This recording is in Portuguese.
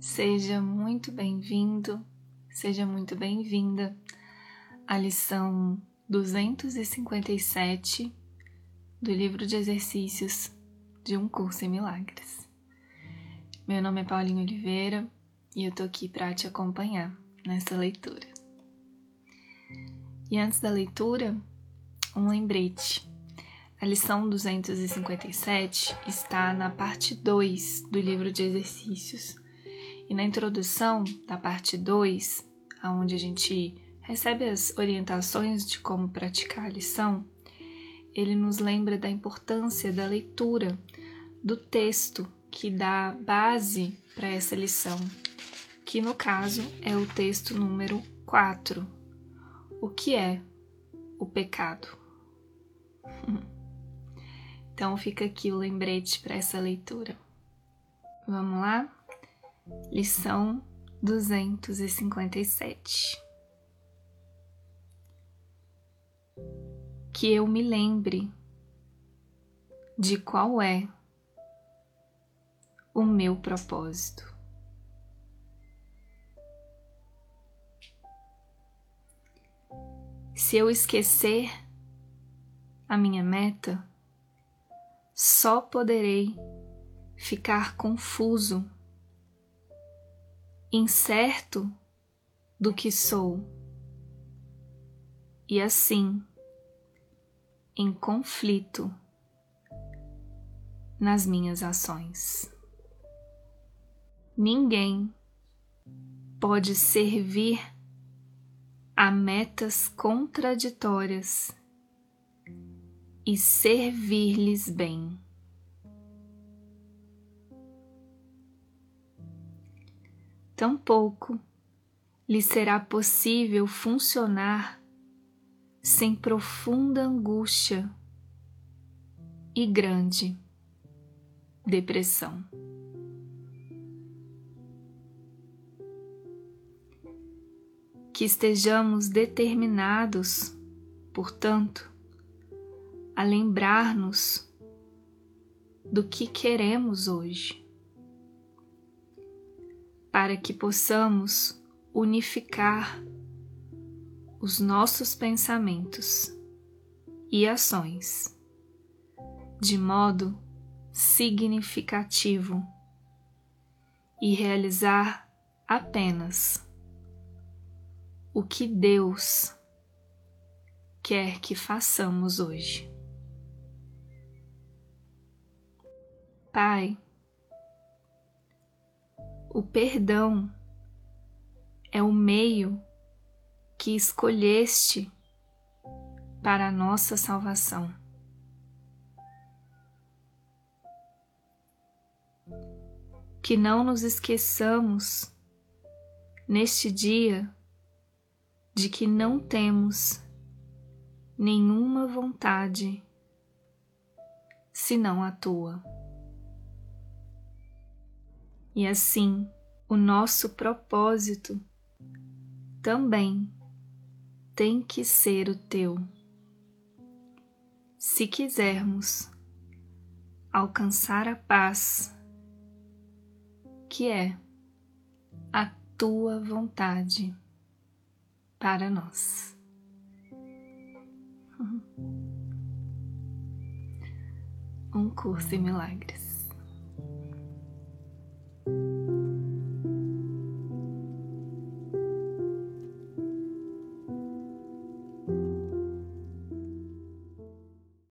Seja muito bem-vindo, seja muito bem-vinda à lição 257 do livro de exercícios de um curso em milagres. Meu nome é Paulinho Oliveira e eu tô aqui para te acompanhar nessa leitura. E antes da leitura, um lembrete. A lição 257 está na parte 2 do livro de exercícios e na introdução da parte 2, onde a gente recebe as orientações de como praticar a lição, ele nos lembra da importância da leitura do texto que dá base para essa lição, que no caso é o texto número 4. O que é o pecado? Então fica aqui o lembrete para essa leitura. Vamos lá? Lição 257 Que eu me lembre de qual é o meu propósito. Se eu esquecer a minha meta, só poderei ficar confuso incerto do que sou, e assim, em conflito nas minhas ações. Ninguém pode servir a metas contraditórias e servir-lhes bem. Tampouco lhe será possível funcionar sem profunda angústia e grande depressão. Que estejamos determinados, portanto, a lembrar-nos do que queremos hoje para que possamos unificar os nossos pensamentos e ações de modo significativo e realizar apenas o que Deus quer que façamos hoje. Pai, o perdão é o meio que escolheste para a nossa salvação. Que não nos esqueçamos neste dia de que não temos nenhuma vontade senão a tua. E assim, o nosso propósito também tem que ser o teu. Se quisermos alcançar a paz, que é a tua vontade para nós. Um curso em milagres.